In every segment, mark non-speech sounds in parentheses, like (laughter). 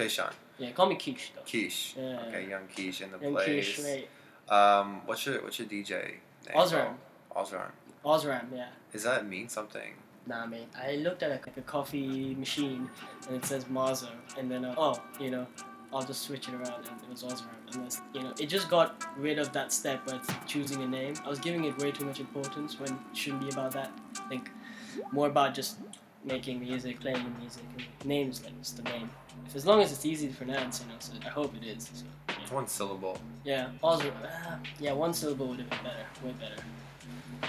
Keishan. Yeah, call me Keish though. Keish. Yeah. Okay, young Keish in the Young place. Keish, right? Um, what's your what's your DJ name? Osram. bro? Osram. Osram, yeah. Does that mean something? Nah, mate. I looked at a, like a coffee machine and it says Mazo, and then uh, oh, you know, I'll just switch it around, and it was Osram. And that's, you know, it just got rid of that step where it's choosing a name. I was giving it way too much importance when it shouldn't be about that. I think more about just making music, playing music. Names like just the name. If as long as it's easy to pronounce, you know. So I hope it is. So, It's one syllable. yeah, Osram. Uh, yeah, one syllable would have been better, way better.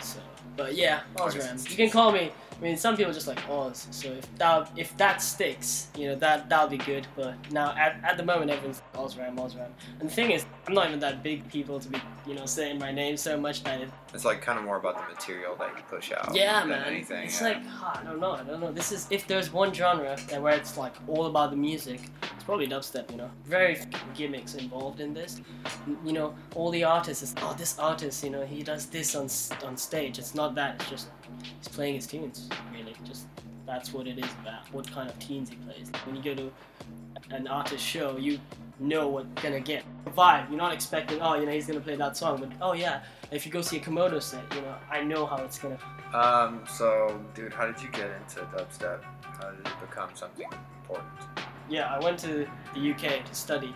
So, but yeah, Osram. You can call me. I mean, some people just like Oz. So if that if that sticks, you know that that'll be good. But now at, at the moment, everyone's like, Osram, Osram. And the thing is, I'm not even that big people to be you know saying my name so much that it, It's like kind of more about the material that you push out. yeah, man. Anything. it's yeah. like oh, I don't know, I don't know. This is if there's one genre that where it's like all about the music, it's probably dubstep. You know, very gimmicks involved in this. You know, all the artists is oh this artist, you know, he does this on on stage. It's not that. It's just he's playing his tunes. Really, just that's what it is about. What kind of tunes he plays. When you go to an artist show, you know what you're gonna get. Vibe. You're not expecting, oh, you know, he's gonna play that song, but oh yeah, if you go see a Commodo set, you know, I know how it's gonna Um. So, dude, how did you get into dubstep? How did it become something important? yeah, I went to the UK to study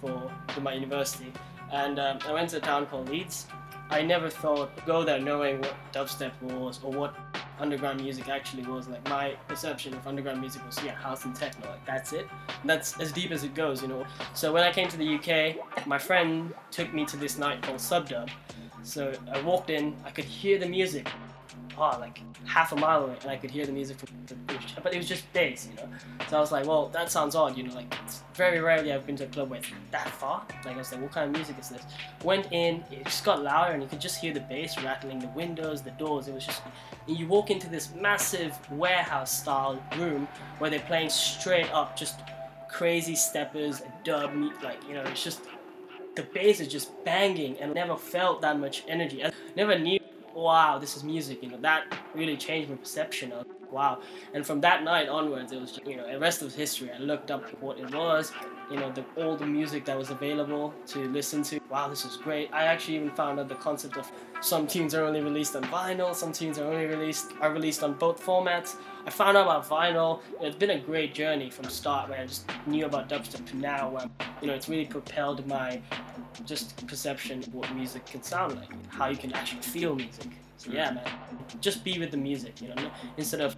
for, for my university, and um, I went to a town called Leeds. I never thought go there knowing what dubstep was or what underground music actually was. Like my perception of underground music was yeah, house and techno. Like that's it. And that's as deep as it goes, you know. So when I came to the UK, my friend took me to this night called Subdub. So I walked in, I could hear the music like half a mile away, and I could hear the music from the bush. But it was just bass, you know. So I was like, well, that sounds odd, you know. Like it's very rarely I've been to a club where it's that far. Like I was like, what kind of music is this? Went in, it just got louder, and you could just hear the bass rattling the windows, the doors. It was just. And you walk into this massive warehouse-style room where they're playing straight up, just crazy steppers, dub, like you know, it's just the bass is just banging and never felt that much energy. I never knew, wow, this is music. You know, that really changed my perception of wow. And from that night onwards, it was just, you know, the rest of history. I looked up what it was, you know, the, all the music that was available to listen to. Wow, this is great. I actually even found out the concept of some tunes are only released on vinyl, some tunes are only released are released on both formats. I found out about vinyl. It's been a great journey from start where I just knew about dubstep to now where you know it's really propelled my just perception of what music can sound like, how you can actually feel music. So yeah, man, just be with the music, you know, instead of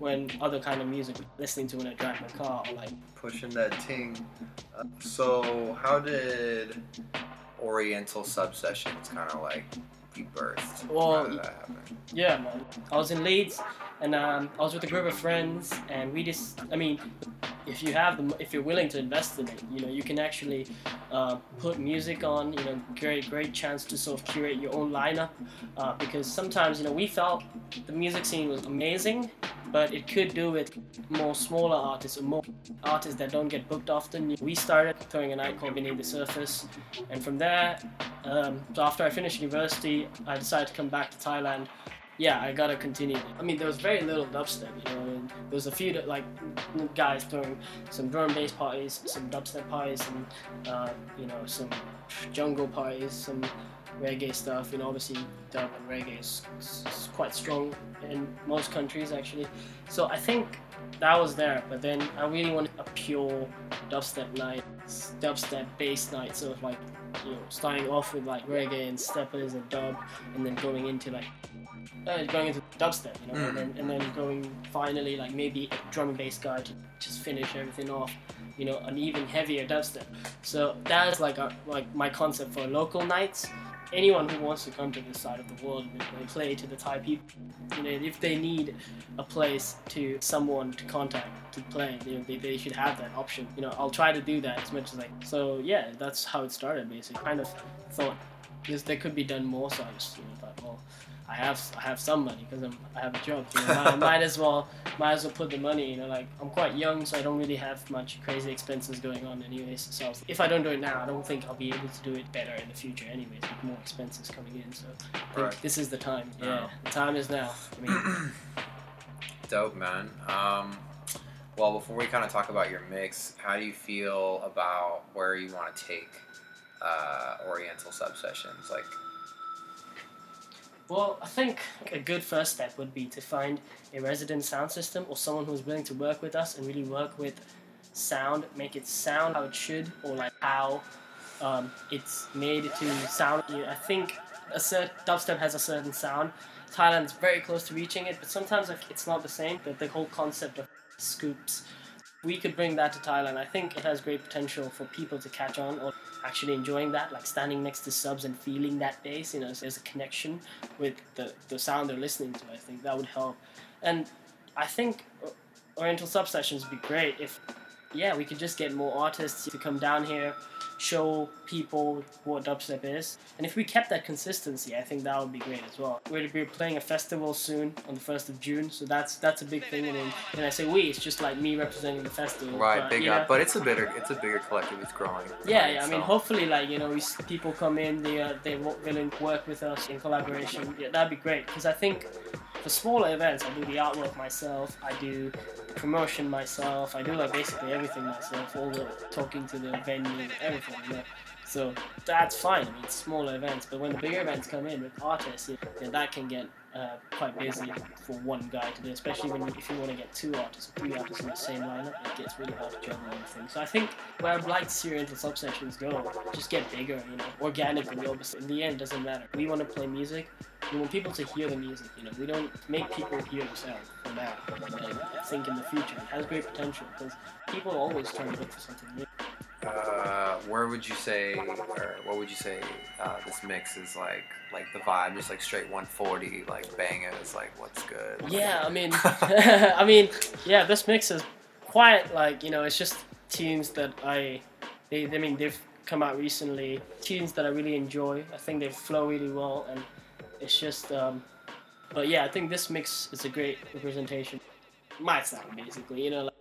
when other kind of music listening to when I drive my car or like Pushing that ting. Uh, so, how did Oriental Subsessions kind of like be birthed? Well? Yeah, man. I was in Leeds, and um, I was with a group of friends, and we just, I mean, if you have the, if you're willing to invest in it, you know, you can actually uh, put music on. You know, great, great chance to sort of curate your own lineup, uh, because sometimes, you know, we felt the music scene was amazing, but it could do with more smaller artists or more artists that don't get booked often. We started throwing a called Beneath the Surface, and from there, um, so after I finished university, I decided to come back to Thailand. Yeah, I gotta continue. I mean, there was very little dubstep, you know. And there was a few that, like guys throwing some drum bass parties, some dubstep parties, and uh, you know some jungle parties, some reggae stuff. You know, obviously dub and reggae is, is quite strong in most countries actually. So I think that was there, but then I really wanted a pure dubstep night, dubstep bass night, of like you know starting off with like reggae and steppers and dub, and then going into like uh, going into dubstep, you know, and, then, and then going finally like maybe a drum and bass guy to just finish everything off, you know, an even heavier dubstep. So that's like a, like my concept for local nights. Anyone who wants to come to this side of the world and play to the Thai people, you know, if they need a place to someone to contact to play, you know, they, they should have that option. You know, I'll try to do that as much as I. can. So yeah, that's how it started basically. Kind of thought this there could be done more, so I just you know, thought, well, I have I have some money because I'm I have a job. You know, I (laughs) might as well might as well put the money. You know, like I'm quite young, so I don't really have much crazy expenses going on, anyways. So if I don't do it now, I don't think I'll be able to do it better in the future, anyways, with more expenses coming in. So I think Right. this is the time. Yeah, Oh. the time is now. I mean, (clears throat) Dope, man. Um, Well, before we kind of talk about your mix, how do you feel about where you want to take uh, Oriental subsessions? Like, Well, I think a good first step would be to find a resident sound system or someone who's willing to work with us and really work with sound, make it sound how it should, or like how um, it's made to sound. I think a cert- dubstep has a certain sound. Thailand's very close to reaching it, but sometimes like, it's not the same. The, the whole concept of scoops, we could bring that to Thailand. I think it has great potential for people to catch on or actually enjoying that, like standing next to subs and feeling that bass. You know, there's a connection with the, the sound they're listening to. I think that would help. And I think Oriental Sub Sessions would be great if, yeah, we could just get more artists to come down here, show people what dubstep is. And if we kept that consistency, I think that would be great as well. We're, we're playing a festival soon on the 1st of June, so that's that's a big thing. And when I say we, it's just like me representing the festival. right, but, big know, up, but it's a bigger, it's a bigger collective. It's growing. yeah, right? yeah. I mean, hopefully, like you know, we, people come in, they uh, they willing to work with us in collaboration. Yeah, that'd be great. Because I think for smaller events, I do the artwork myself. I do promotion myself. I do like basically everything myself. All the talking to the venue, everything. You know? So that's fine. I mean, it's smaller events, but when the bigger events come in with artists, you know, that can get uh, quite busy for one guy to do. Especially when if you want to get two artists or three artists in the same lineup, it gets really hard to juggle everything. So I think where I'd like to see Oriental Subsessions go, just get bigger, you know, organically. Obviously, in the end, doesn't matter. We want to play music. We want people to hear the music. You know, we don't make people hear the sound for now. I think in the future it has great potential because people are always trying to look for something new. Uh, where would you say, or what would you say, uh, this mix is like, like the vibe, just like straight 140, like bangers, like what's good? Yeah, I mean, (laughs) (laughs) I mean, yeah, this mix is quite like you know, it's just tunes that I, they, I mean, they've come out recently, tunes that I really enjoy. I think they flow really well, and it's just, um, but yeah, I think this mix is a great representation. My style, basically, you know, like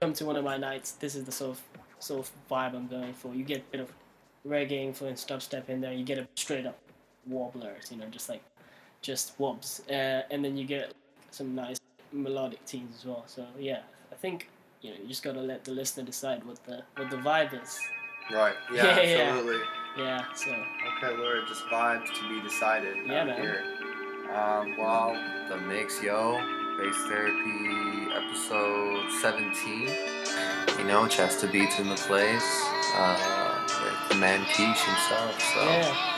come to one of my nights, this is the sort of sort of vibe I'm going for. You get a bit of reggae influence, dubstep in there. You get a straight up warblers, you know, just like just wobs, uh, and then you get some nice melodic tunes as well. So yeah, I think you know you just gotta let the listener decide what the what the vibe is. Right. Yeah, (laughs) Yeah, yeah. absolutely. Yeah. So Okay, Lord, just vibes to be decided. Yeah, man. Here. Um, well, the mix, yo, bass therapy, episode 17. You know, Chester Beats in the place. Uh, the man Keish himself. So. yeah.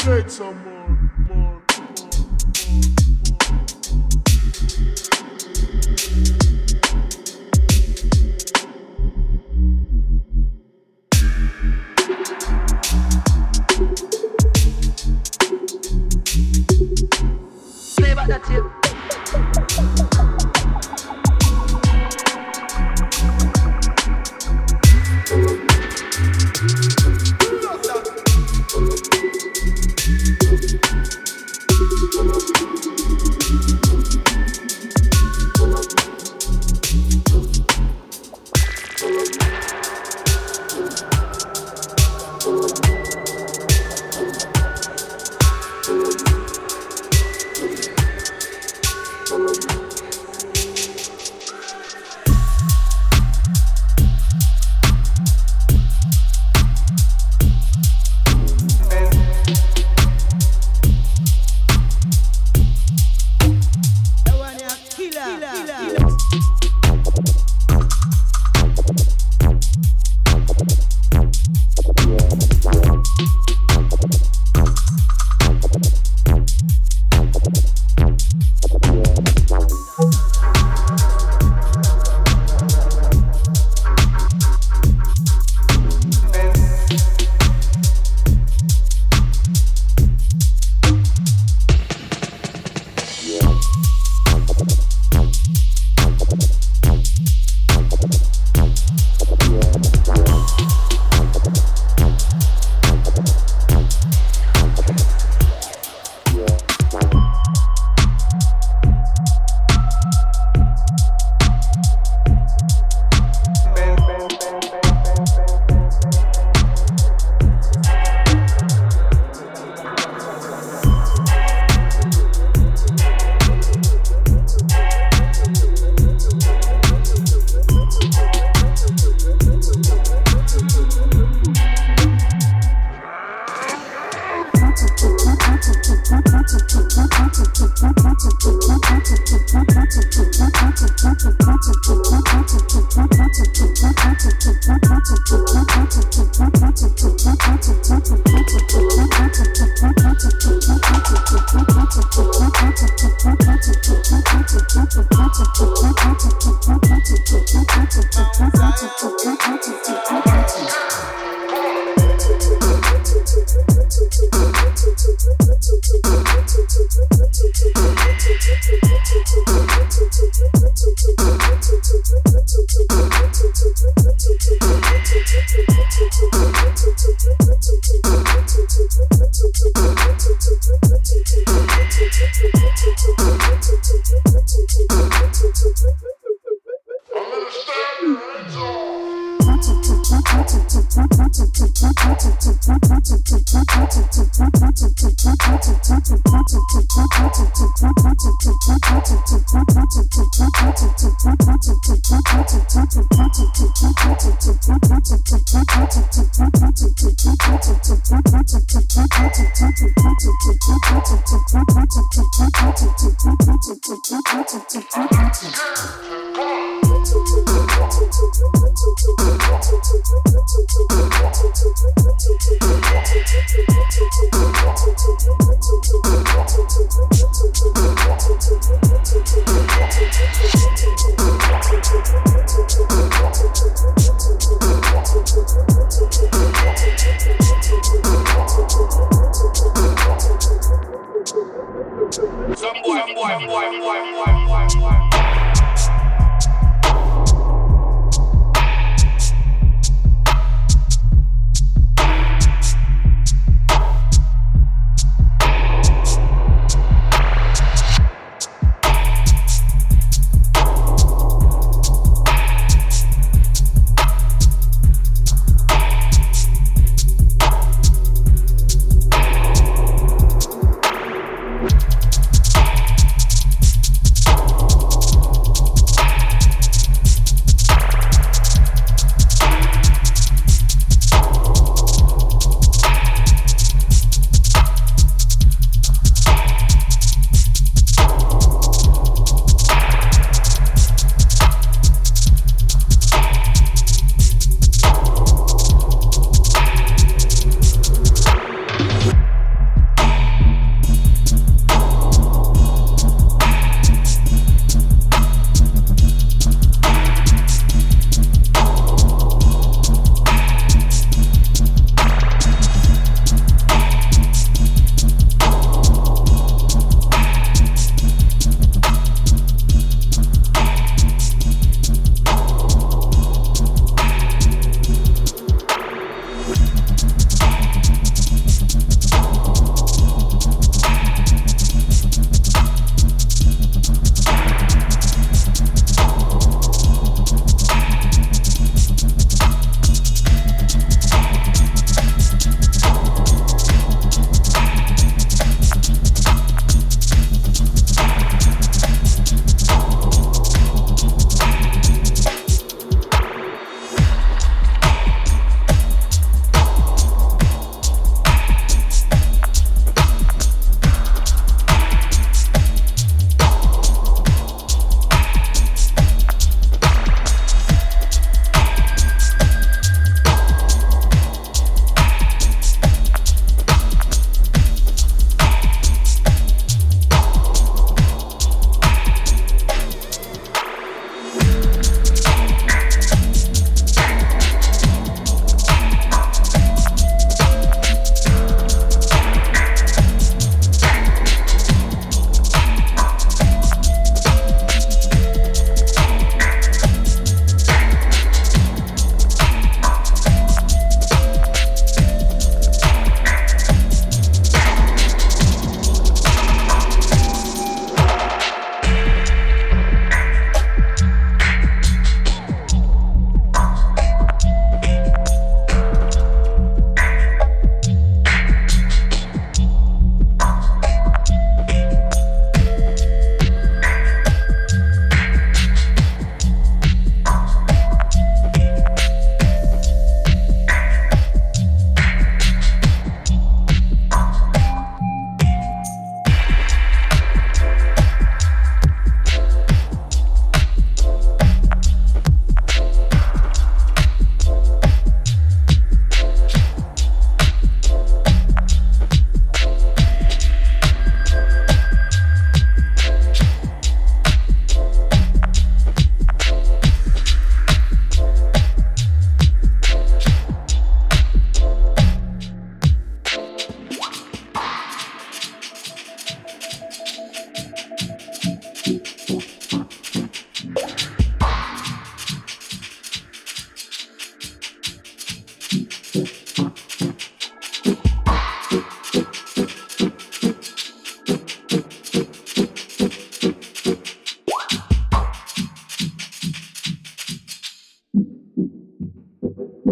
Take some more. Play back that tape. Some boy, some boy, some boy, some boy, some boy, some boy,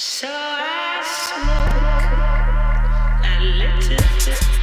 So I smoke a little.